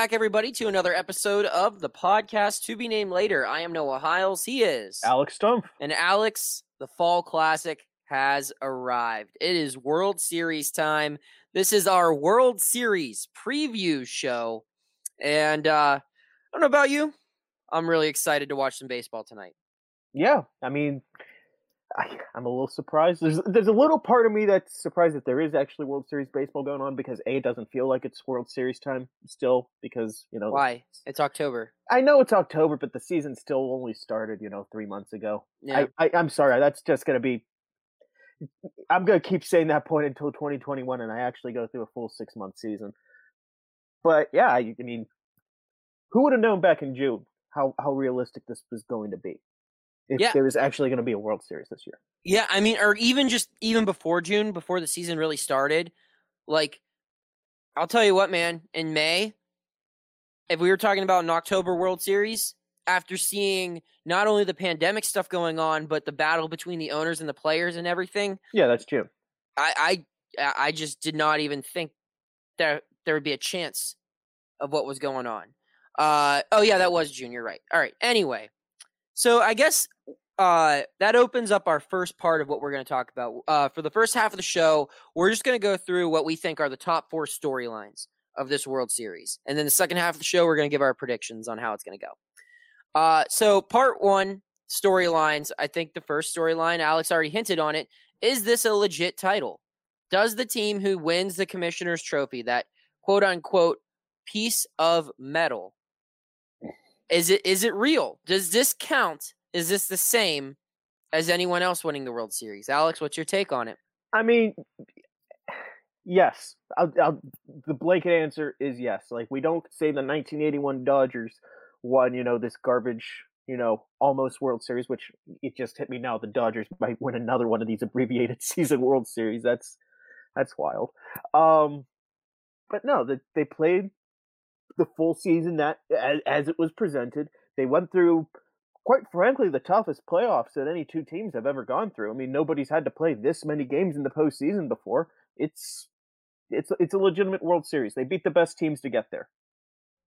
back, everybody, to another episode of the podcast to be named later. I am Noah Hiles. He is Alex Stumpf. And Alex, the Fall Classic has arrived. It is World Series time. This is our World Series preview show. And uh, I don't know about you. I'm really excited to watch some baseball tonight. Yeah, I mean, I, am a little surprised. There's there's a little part of me that's surprised that there is actually World Series baseball going on because a it doesn't feel like it's World Series time still because you know why it's October. I know it's October, but the season still only started you know three months ago. Yeah. I, I I'm sorry, that's just gonna be. I'm gonna keep saying that point until 2021, and I actually go through a full six month season. But yeah, I, I mean, who would have known back in June how how realistic this was going to be? If yeah. there was actually going to be a World Series this year. Yeah, I mean, or even just even before June, before the season really started, like I'll tell you what, man, in May, if we were talking about an October World Series, after seeing not only the pandemic stuff going on, but the battle between the owners and the players and everything. Yeah, that's true. I I I just did not even think that there would be a chance of what was going on. Uh oh yeah, that was June. You're right. All right. Anyway, so I guess uh, that opens up our first part of what we're going to talk about. Uh, for the first half of the show, we're just going to go through what we think are the top four storylines of this World Series. And then the second half of the show, we're going to give our predictions on how it's going to go. Uh, so, part one storylines. I think the first storyline, Alex already hinted on it. Is this a legit title? Does the team who wins the commissioner's trophy, that quote unquote piece of metal, is it is it real? Does this count is this the same as anyone else winning the World Series? Alex, what's your take on it? I mean, yes. I'll, I'll, the blanket answer is yes. Like we don't say the 1981 Dodgers won, you know, this garbage, you know, almost World Series, which it just hit me now. The Dodgers might win another one of these abbreviated season World Series. That's that's wild. Um, but no, they, they played the full season that as, as it was presented. They went through quite frankly, the toughest playoffs that any two teams have ever gone through. I mean, nobody's had to play this many games in the postseason before. It's it's it's a legitimate World Series. They beat the best teams to get there.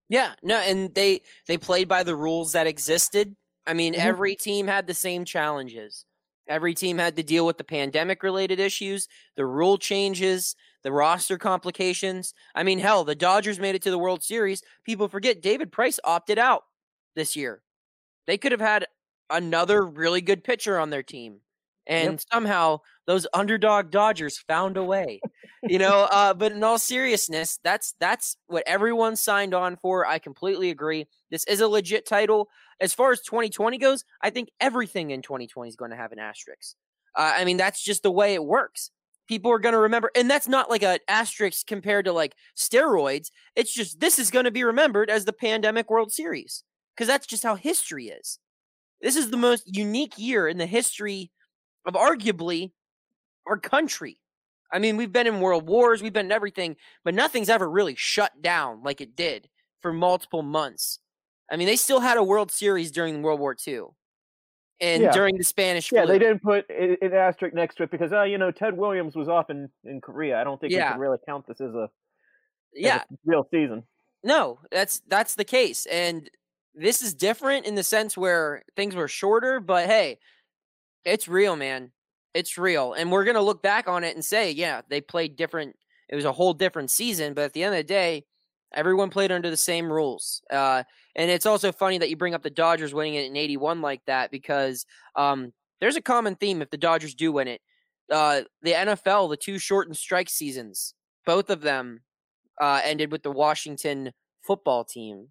Yeah, no, and they they played by the rules that existed. I mean, mm-hmm. every team had the same challenges. Every team had to deal with the pandemic related issues, the rule changes, the roster complications. I mean, hell, the Dodgers made it to the World Series. People forget David Price opted out this year. They could have had another really good pitcher on their team. And yep. somehow those underdog Dodgers found a way. you know, uh, but in all seriousness, that's that's what everyone signed on for. I completely agree. This is a legit title. As far as 2020 goes, I think everything in 2020 is going to have an asterisk. Uh, I mean, that's just the way it works. People are going to remember, and that's not like an asterisk compared to like steroids. It's just this is going to be remembered as the pandemic World Series because that's just how history is. This is the most unique year in the history of arguably our country. I mean, we've been in world wars, we've been in everything, but nothing's ever really shut down like it did for multiple months. I mean, they still had a World Series during World War II and yeah. during the Spanish flu. Yeah, they didn't put an asterisk next to it because, uh, you know, Ted Williams was off in, in Korea. I don't think yeah. we can really count this as a, as yeah. A real season. No, that's that's the case. And this is different in the sense where things were shorter, but hey, it's real, man. It's real. And we're going to look back on it and say, yeah, they played different. It was a whole different season, but at the end of the day, everyone played under the same rules. Uh, and it's also funny that you bring up the Dodgers winning it in 81 like that because um, there's a common theme if the Dodgers do win it. Uh, the NFL, the two shortened strike seasons, both of them uh, ended with the Washington football team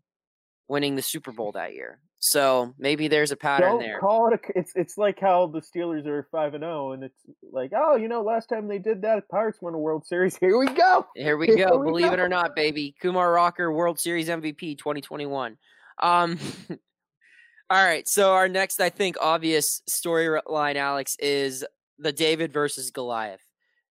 winning the Super Bowl that year. So maybe there's a pattern Don't there. Call it a, it's it's like how the Steelers are five and zero, oh, and it's like oh you know last time they did that Pirates won a World Series. Here we go. Here we Here go. We Believe go. it or not, baby, Kumar Rocker World Series MVP 2021. Um. all right, so our next, I think, obvious storyline, Alex, is the David versus Goliath,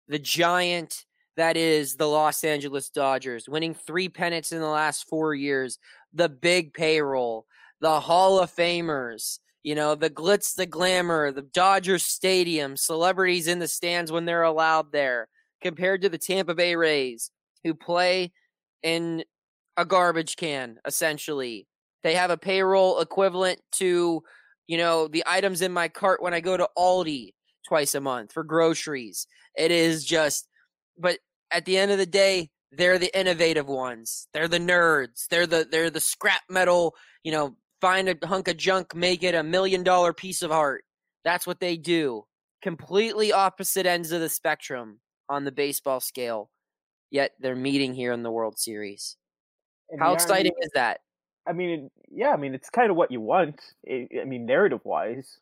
the giant that is the Los Angeles Dodgers, winning three pennants in the last four years, the big payroll, the Hall of Famers, you know, the glitz, the glamour, the Dodgers Stadium, celebrities in the stands when they're allowed there, compared to the Tampa Bay Rays, who play in a garbage can, essentially. They have a payroll equivalent to, you know, the items in my cart when I go to Aldi twice a month for groceries. It is just, but at the end of the day, they're the innovative ones. They're the nerds. They're the they're the scrap metal, you know, find a hunk of junk, make it a million dollar piece of art. That's what they do. Completely opposite ends of the spectrum on the baseball scale. Yet they're meeting here in the World Series. And How exciting is that? I mean, yeah, I mean, it's kind of what you want. Eh, I mean, narrative wise,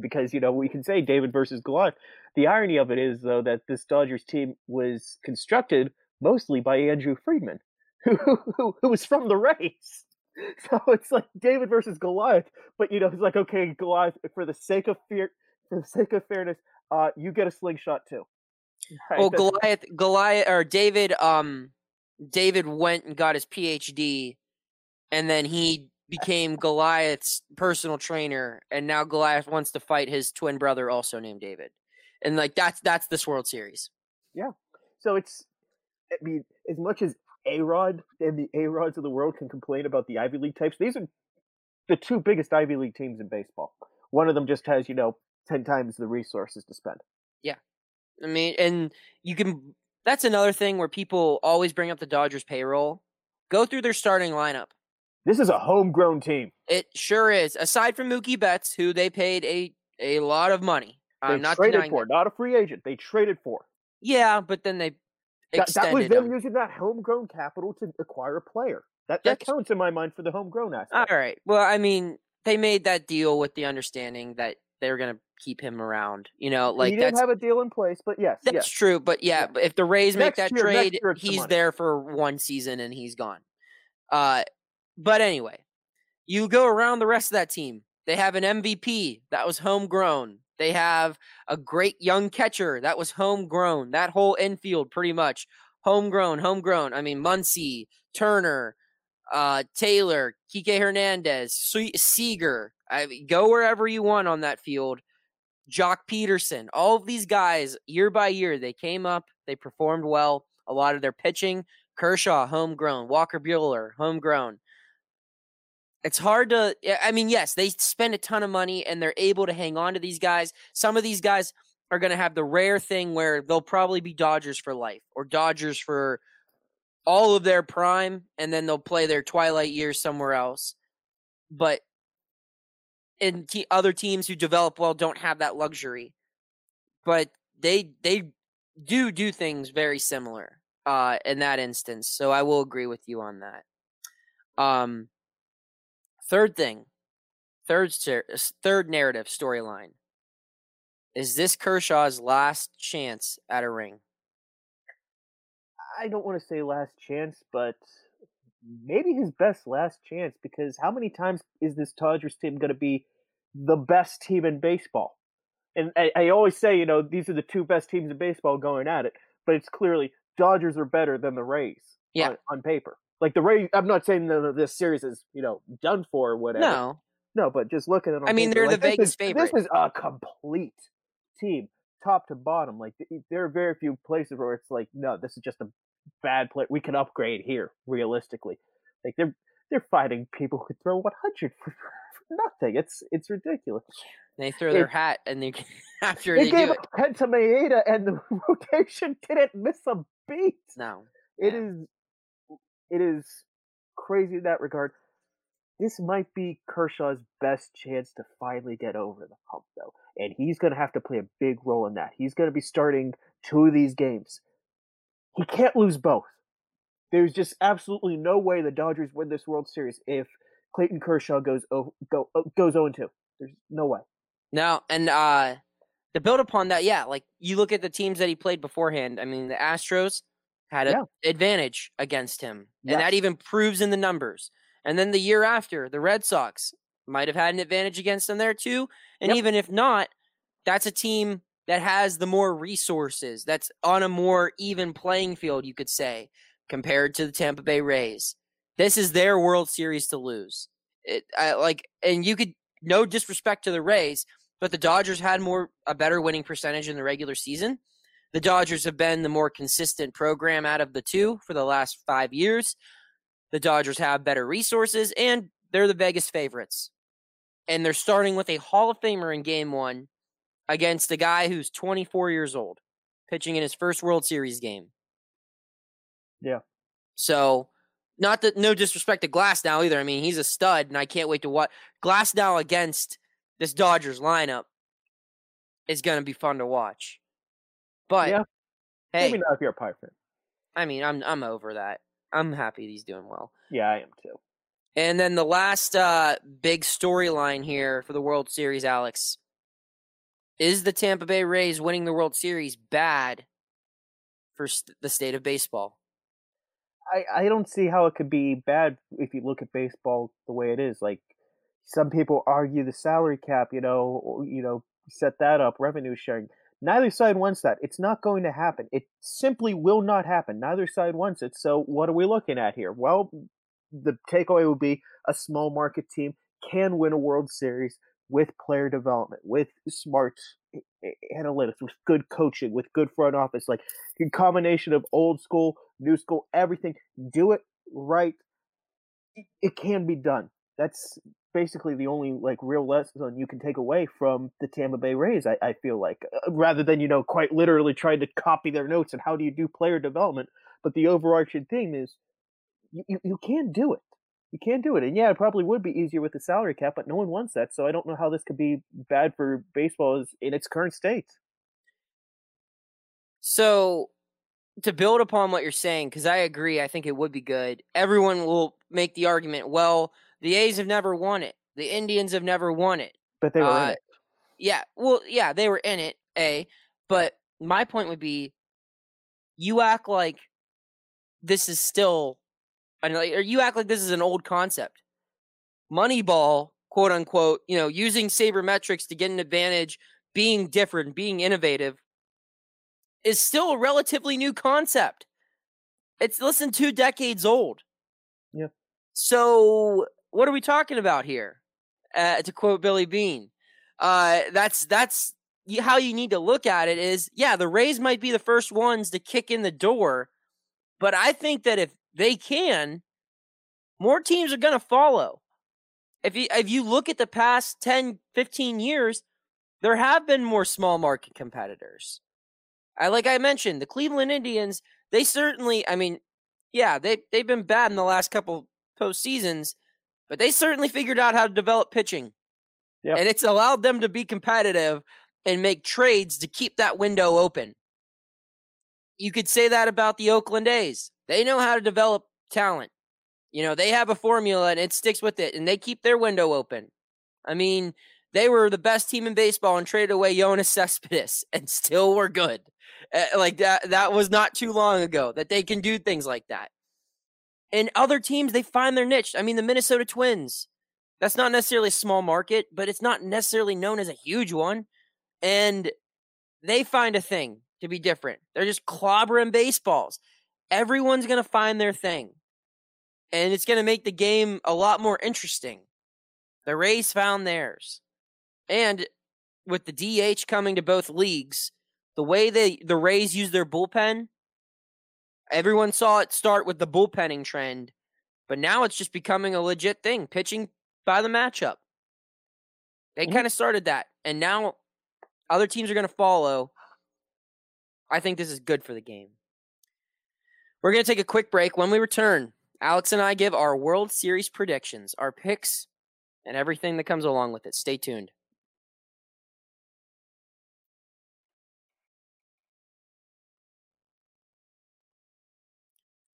because you know we can say David versus Goliath. The irony of it is, though, that this Dodgers team was constructed mostly by Andrew Friedman, who who, who was from the Rays. So it's like David versus Goliath, but you know, it's like okay, Goliath, for the sake of fear, for the sake of fairness, uh, you get a slingshot too. Right? Well, Goliath, Goliath, or David, um, David went and got his PhD, and then he became Goliath's personal trainer, and now Goliath wants to fight his twin brother, also named David, and like that's that's this World Series. Yeah, so it's, I mean, as much as A Rod and the A Rods of the world can complain about the Ivy League types, these are the two biggest Ivy League teams in baseball. One of them just has you know ten times the resources to spend. Yeah, I mean, and you can that's another thing where people always bring up the Dodgers payroll. Go through their starting lineup. This is a homegrown team. It sure is. Aside from Mookie Betts, who they paid a a lot of money. They not traded for, not a free agent. They traded for. Yeah, but then they that, that was them, them using that homegrown capital to acquire a player. That that counts in my mind for the homegrown aspect. All right. Well, I mean, they made that deal with the understanding that they were going to keep him around. You know, like he didn't have a deal in place, but yes, that's yes. true. But yeah, yeah, if the Rays next make that year, trade, he's the there for one season and he's gone. Uh, but anyway, you go around the rest of that team. They have an MVP that was homegrown. They have a great young catcher that was homegrown. That whole infield, pretty much homegrown, homegrown. I mean, Muncy, Turner, uh, Taylor, Kike Hernandez, Seager. I mean, go wherever you want on that field. Joc Pederson. all of these guys, year by year, they came up, they performed well. A lot of their pitching, Kershaw, homegrown, Walker Buehler, homegrown. It's hard to, I mean, yes, they spend a ton of money and they're able to hang on to these guys. Some of these guys are going to have the rare thing where they'll probably be Dodgers for life or Dodgers for all of their prime and then they'll play their twilight years somewhere else. But and other teams who develop well don't have that luxury, but they they do do things very similar uh, in that instance. So I will agree with you on that. Um, third thing, third third narrative storyline is this Kershaw's last chance at a ring. I don't want to say last chance, but maybe his best last chance because how many times is this Dodgers team going to be the best team in baseball? And I, I, always say, you know, these are the two best teams in baseball going at it, but it's clearly Dodgers are better than the Rays yeah. on, on paper. Like the Rays, I'm not saying that this series is, you know, done for or whatever. No. No, but just looking at it. I mean, paper, they're like, the Vegas is, favorite. This is a complete team, top to bottom. Like there are very few places where it's like, no, this is just a bad play. We can upgrade here realistically. Like they're they're fighting people who throw 100 for, for nothing. It's it's ridiculous. They throw their hat and they after they, they gave do it. Kenta Maeda and the rotation didn't miss a beat. No, it yeah. is it is crazy in that regard. This might be Kershaw's best chance to finally get over the hump, though, and he's going to have to play a big role in that. He's going to be starting two of these games. He can't lose both. There's just absolutely no way the Dodgers win this World Series if Clayton Kershaw goes go goes 0 2. There's no way. No, and uh to build upon that, yeah, like you look at the teams that he played beforehand. I mean, the Astros had an yeah. advantage against him, yes. and that even proves in the numbers. And then the year after, the Red Sox might have had an advantage against them there too. And yep. even if not, that's a team that has the more resources, that's on a more even playing field, you could say, compared to the Tampa Bay Rays. This is their World Series to lose. It I, like, and you could no disrespect to the Rays, but the Dodgers had more a better winning percentage in the regular season. The Dodgers have been the more consistent program out of the two for the last five years. The Dodgers have better resources, and they're the Vegas favorites. And they're starting with a Hall of Famer in game one against a guy who's 24 years old, pitching in his first World Series game. Yeah. So, not that no disrespect to Glasnow either. I mean, he's a stud, and I can't wait to watch Glasnow against this Dodgers lineup is going to be fun to watch. But yeah. hey, Maybe not if you're a Pirate fan. I mean, I'm I'm over that. I'm happy he's doing well. Yeah, I am too. And then the last uh, big storyline here for the World Series, Alex, is the Tampa Bay Rays winning the World Series bad for st- the state of baseball? I, I don't see how it could be bad if you look at baseball the way it is. Like some people argue the salary cap, you know, or, you know, set that up, revenue sharing. Neither side wants that. It's not going to happen. It simply will not happen. Neither side wants it. So what are we looking at here? Well, the takeaway would be a small market team can win a World Series with player development, with smart analytics, with good coaching, with good front office, like a combination of old school, new school, everything. Do it right. It can be done. That's basically the only like real lesson you can take away from the Tampa Bay Rays. I, I feel like uh, rather than you know quite literally trying to copy their notes and how do you do player development, but the overarching theme is you, you, you can do it. You can do it. And yeah, it probably would be easier with the salary cap, but no one wants that. So I don't know how this could be bad for baseball in its current state. So to build upon what you're saying, because I agree, I think it would be good. Everyone will make the argument, well, the A's have never won it. The Indians have never won it. But they were uh, in it. Yeah. Well, yeah, they were in it, A. But my point would be you act like this is still or you act like this is an old concept. Moneyball, quote unquote, you know, using sabermetrics to get an advantage, being different, being innovative, is still a relatively new concept. It's less than two decades old. Yeah. So what are we talking about here? Uh, to quote Billy Beane, uh, that's that's how you need to look at it. Is yeah, the Rays might be the first ones to kick in the door, but I think that if they can, more teams are going to follow. If you, if you look at the past 10, 15 years, there have been more small market competitors. I like I mentioned, the Cleveland Indians, they certainly, I mean, yeah, they they've been bad in the last couple postseasons, but they certainly figured out how to develop pitching. Yep. And it's allowed them to be competitive and make trades to keep that window open. You could say that about the Oakland A's. They know how to develop talent. You know, they have a formula and it sticks with it, and they keep their window open. I mean, they were the best team in baseball and traded away Yoenis Cespedes and still were good. Uh, like that, that was not too long ago that they can do things like that. And other teams, they find their niche. I mean, the Minnesota Twins, that's not necessarily a small market, but it's not necessarily known as a huge one. And they find a thing to be different. They're just clobbering baseballs. Everyone's going to find their thing. And it's going to make the game a lot more interesting. The Rays found theirs. And with the DH coming to both leagues, the way they the Rays use their bullpen, everyone saw it start with the bullpenning trend, but now it's just becoming a legit thing, pitching by the matchup. They mm-hmm. kind of started that, and now other teams are going to follow. I think this is good for the game. We're going to take a quick break. When we return, Alex and I give our World Series predictions, our picks, and everything that comes along with it. Stay tuned.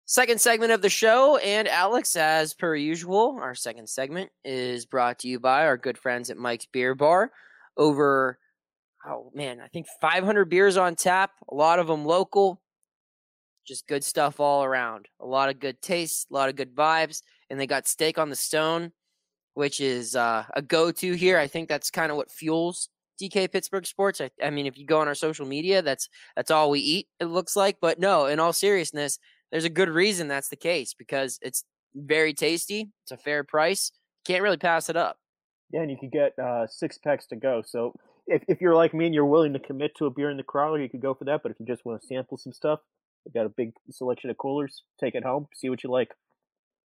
Second segment of the show, and Alex, as per usual, our second segment is brought to you by our good friends at Mike's Beer Bar. Over, oh man, I think 500 beers on tap, a lot of them local. Just good stuff all around. A lot of good taste, a lot of good vibes, and they got steak on the stone, which is uh, a go-to here. I think that's kind of what fuels DK Pittsburgh Sports. I, I mean, if you go on our social media, that's that's all we eat. It looks like, but no. In all seriousness, there's a good reason that's the case because it's very tasty. It's a fair price. Can't really pass it up. Yeah, and you could get uh, six packs to go. So if, if you're like me and you're willing to commit to a beer in the crowler, you could go for that. But if you just want to sample some stuff, they got a big selection of coolers. Take it home, see what you like.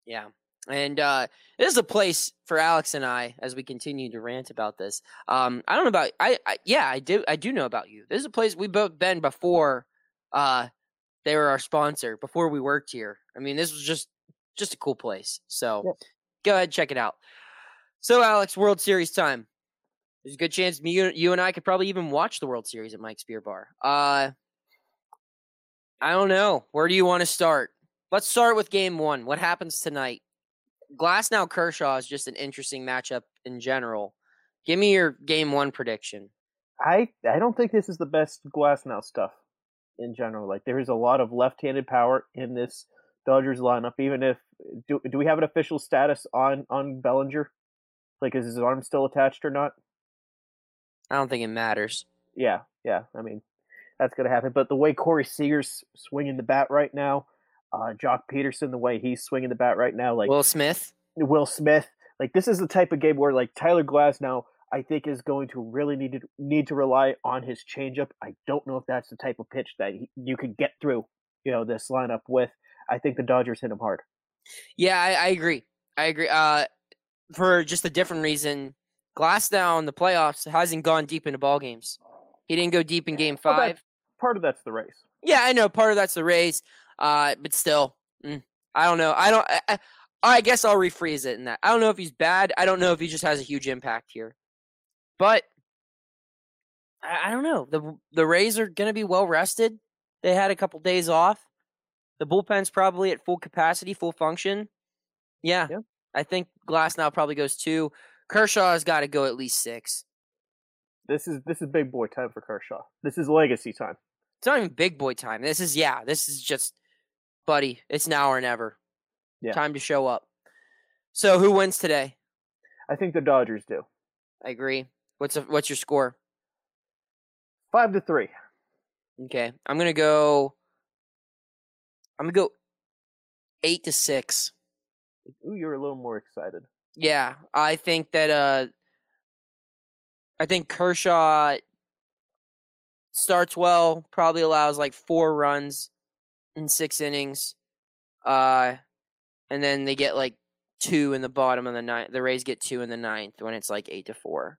Yeah. And uh, this is a place for Alex and I as we continue to rant about this. Um, I don't know about I, I yeah I do I do know about you. This is a place we've both been before. Uh, they were our sponsor before we worked here. I mean, this was just just a cool place. So Yep. go ahead check it out. So Alex, World Series time. There's a good chance me you, you and I could probably even watch the World Series at Mike's Beer Bar. Uh, I don't know. Where do you want to start? Let's start with Game One. What happens tonight? Glasnow Kershaw is just an interesting matchup in general. Give me your Game One prediction. I I don't think this is the best Glasnow stuff in general. Like there is a lot of left-handed power in this Dodgers lineup. Even if do do we have an official status on on Bellinger? Like is his arm still attached or not? I don't think it matters. Yeah, yeah. I mean, that's gonna happen. But the way Corey Seager's swinging the bat right now, uh, Joc Pederson, the way he's swinging the bat right now, like Will Smith. Will Smith, like this is the type of game where like Tyler Glasnow I think is going to really need to need to rely on his changeup. I don't know if that's the type of pitch that he, you could get through, you know, this lineup with. I think the Dodgers hit him hard. Yeah, I, I agree. I agree. Uh, for just a different reason, Glasnow in the playoffs hasn't gone deep into ball games. He didn't go deep in Game Five. Part of that's the Rays. Yeah, I know. Part of that's the Rays. uh, but still, mm, I don't know. I don't. I, I, I guess I'll rephrase it in that I don't know if he's bad. I don't know if he just has a huge impact here, but I, I don't know. the The Rays are going to be well rested. They had a couple days off. The bullpen's probably at full capacity, full function. Yeah, Yeah. I think Glasnow probably goes two. Kershaw has got to go at least six. This is this is big boy time for Kershaw. This is legacy time. It's not even big boy time. This is yeah. This is just, buddy. It's now or never. Yeah. Time to show up. So who wins today? I think the Dodgers do. I agree. What's a, what's your score? Five to three. Okay, I'm gonna go. I'm gonna go eight to six. Ooh, you're a little more excited. Yeah, I think that. Uh, I think Kershaw starts well. Probably allows like four runs in six innings. Uh, and then they get like two in the bottom of the ninth. The Rays get two in the ninth when it's like eight to four,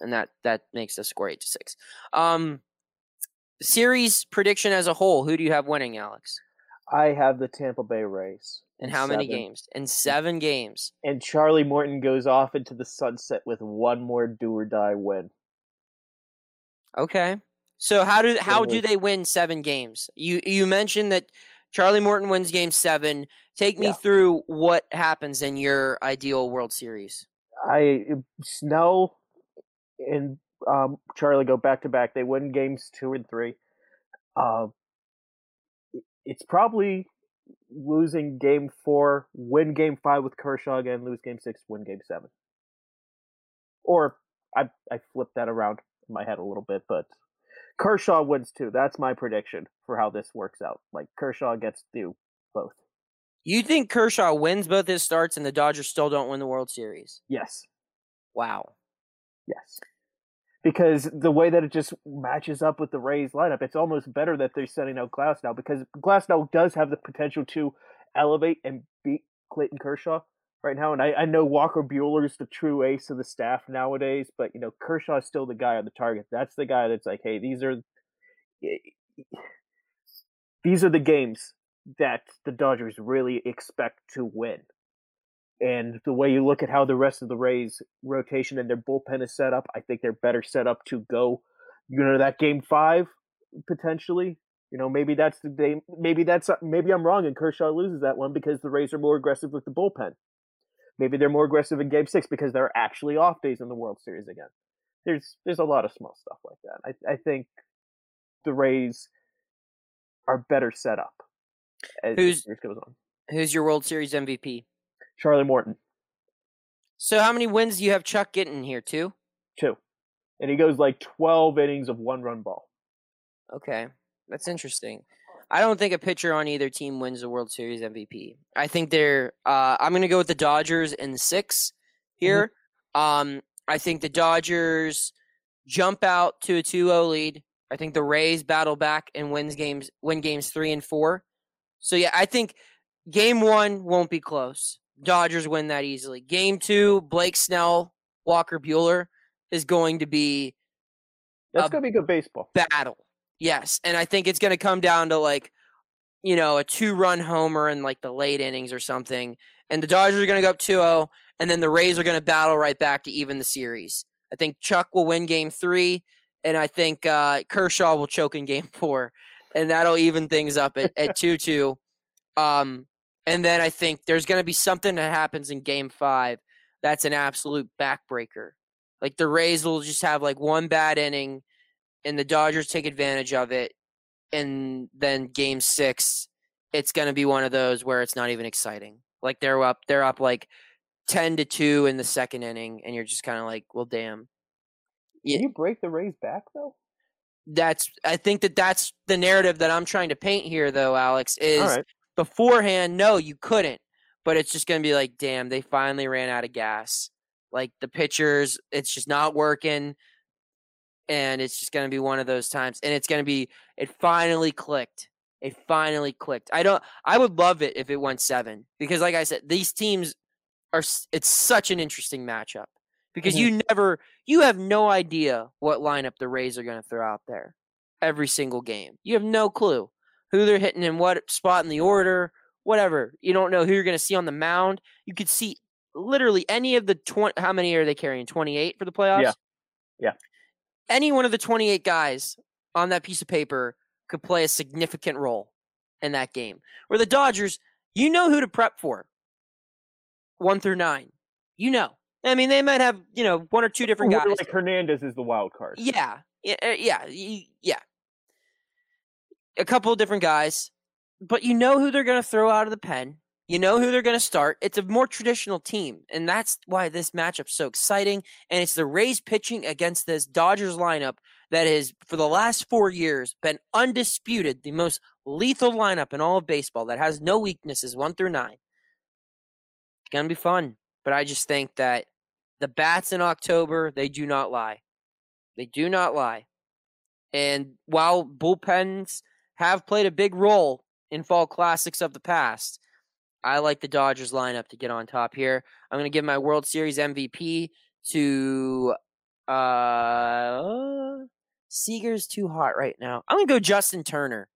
and that that makes the score eight to six. Um, series prediction as a whole. Who do you have winning, Alex? I have the Tampa Bay Rays. And how many games? In seven games. And Charlie Morton goes off into the sunset with one more do or die win. Okay. So how do how do they win seven games? You you mentioned that Charlie Morton wins game seven. Take me Yeah. through what happens in your ideal World Series. I Snell and um, Charlie go back to back. They win games two and three. Uh, it's probably losing game four, win game five with Kershaw again, lose game six, win game seven. Or I I flipped that around in my head a little bit, but Kershaw wins too. That's my prediction for how this works out. Like Kershaw gets through both. You think Kershaw wins both his starts and the Dodgers still don't win the World Series? Yes. Wow. Yes. Because the way that it just matches up with the Rays lineup, it's almost better that they're sending out Glasnow because Glasnow does have the potential to elevate and beat Clayton Kershaw right now. And I, I know Walker Buehler is the true ace of the staff nowadays, but you know, Kershaw is still the guy on the target. That's the guy that's like, hey, these are these are the games that the Dodgers really expect to win. And the way you look at how the rest of the Rays rotation and their bullpen is set up, I think they're better set up to go, you know, that game five potentially. You know, maybe that's the day. Maybe that's maybe I'm wrong, and Kershaw loses that one because the Rays are more aggressive with the bullpen. Maybe they're more aggressive in Game Six because there are actually off days in the World Series again. There's there's a lot of small stuff like that. I I think the Rays are better set up as Who's- the series goes on. Who's your World Series MVP? Charlie Morton, So how many wins do you have Chuck getting here? Two? two, and he goes like twelve innings of one run ball. Okay. That's interesting. I don't think a pitcher on either team wins the World Series MVP. I think they're uh I'm gonna go with the Dodgers in 6 here. Um I think the Dodgers jump out to a 2-0 lead. I think the Rays battle back and wins games win games 3 and 4. So yeah, I think game 1 won't be close. Dodgers win that easily. Game two, Blake Snell, Walker Buehler is going to be That's gonna be good baseball. battle. Yes, and I think it's going to come down to like, you know, a two-run homer in like the late innings or something, and the Dodgers are going to go up 2-0, and then the Rays are going to battle right back to even the series. I think Chuck will win Game three, and I think uh, Kershaw will choke in Game four, and that'll even things up at at two-two. Um, and then I think there's going to be something that happens in Game five that's an absolute backbreaker. Like the Rays will just have like one bad inning and the Dodgers take advantage of it. And then game six, it's going to be one of those where it's not even exciting. Like they're up, they're up like 10 to 2 in the second inning. And you're just kind of like, well, damn. Can you break the Rays back though? That's, I think that that's the narrative that I'm trying to paint here, though, Alex, is All right. Beforehand, no, you couldn't. But it's just going to be like, damn, they finally ran out of gas. Like the pitchers, it's just not working. And it's just going to be one of those times. And it's going to be, it finally clicked. It finally clicked. I don't, I would love it if it went seven because, like I said, these teams are, it's such an interesting matchup because Mhm. you never, you have no idea what lineup the Rays are going to throw out there every single game. You have no clue who they're hitting in what spot in the order, whatever. You don't know who you're going to see on the mound. You could see literally any of the 20 how many are they carrying? 28 for the playoffs? Yeah. Yeah. Any one of the 28 guys on that piece of paper could play a significant role in that game. Where the Dodgers, you know who to prep for. 1 through 9. You know. I mean, they might have, you know, one or two different guys. Like Hernandez is the wild card. Yeah, yeah, uh, yeah, yeah. A couple of different guys, but you know who they're going to throw out of the pen. You know who they're going to start. It's a more traditional team, and that's why this matchup's so exciting. And it's the Rays pitching against this Dodgers lineup that has, for the last four years, been undisputed the most lethal lineup in all of baseball that has no weaknesses, one through nine. It's going to be fun, but I just think that the bats in October, they do not lie. They do not lie. And while bullpens have played a big role in fall classics of the past, I like the Dodgers lineup to get on top here. I'm going to give my World Series MVP to uh Seager's too hot right now. I'm going to go Justin Turner.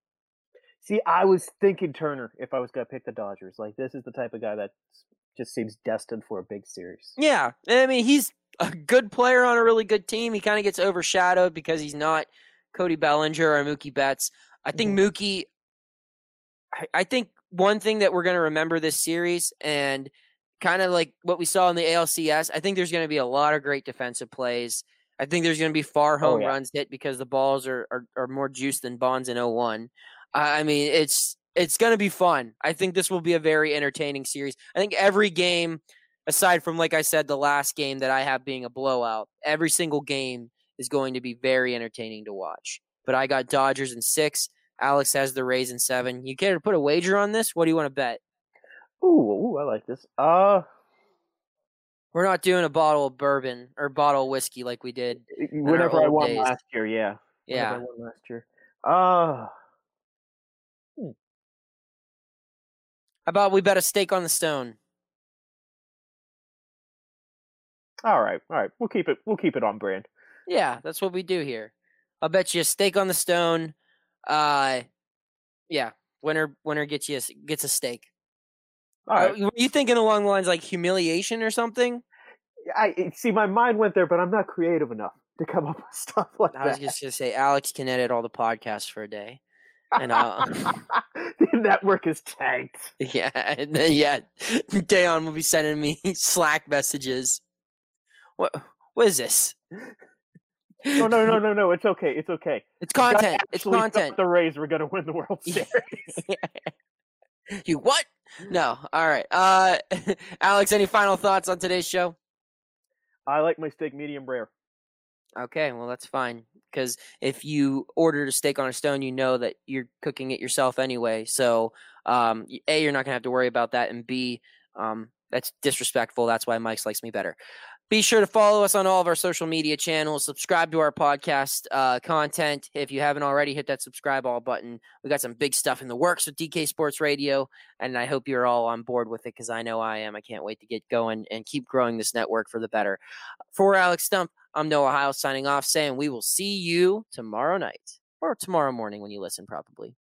See, I was thinking Turner if I was gonna pick the Dodgers. Like this is the type of guy that just seems destined for a big series. Yeah, I mean he's a good player on a really good team. He kind of gets overshadowed because he's not Cody Bellinger or Mookie Betts. I think mm-hmm. Mookie. I, I think one thing that we're going to remember this series and kind of like what we saw in the ALCS. I think there's going to be a lot of great defensive plays. I think there's going to be far Oh, home yeah. runs hit because the balls are, are, are more juiced than Bonds in 01. I I mean, it's it's going to be fun. I think this will be a very entertaining series. I think every game, aside from like I said, the last game that I have being a blowout, every single game is going to be very entertaining to watch. But I got Dodgers in six. Alex has the Rays in seven. You care to put a wager on this? What do you want to bet? Ooh, ooh, I like this. Uh, We're not doing a bottle of bourbon or bottle of whiskey like we did. whenever I won days. last year, yeah. Whenever I Yeah. won last year. Uh, How about we bet a stake on the stone? all right, all right. We'll keep it. We'll keep it on brand. Yeah, that's what we do here. I'll bet you a stake on the stone. Uh, yeah, winner winner gets you a, gets a stake. All Uh, were you thinking along the lines like humiliation or something? I see. My mind went there, but I'm not creative enough to come up with stuff like that. I was that. just gonna say Alex can edit all the podcasts for a day, and uh, the network is tanked. yeah, and then yeah, Dayon will be sending me Slack messages. What what is this? No, no, no, no, no. It's okay. It's okay. It's content. It's content. The Rays were going to win the World Series. you what? No. All right. Uh, Alex, any final thoughts on today's show? I like my steak medium rare. Okay, well that's fine because if you ordered a steak on a stone, you know that you're cooking it yourself anyway. So, um, a you're not gonna have to worry about that, and b um, That's disrespectful. That's why Mike's likes me better. Be sure to follow us on all of our social media channels. Subscribe to our podcast uh, content. If you haven't already, hit that subscribe all button. We got some big stuff in the works with DK Sports Radio, and I hope you're all on board with it because I know I am. I can't wait to get going and keep growing this network for the better. For Alex Stumpf, I'm Noah Hiles signing off, saying we will see you tomorrow night or tomorrow morning when you listen, probably.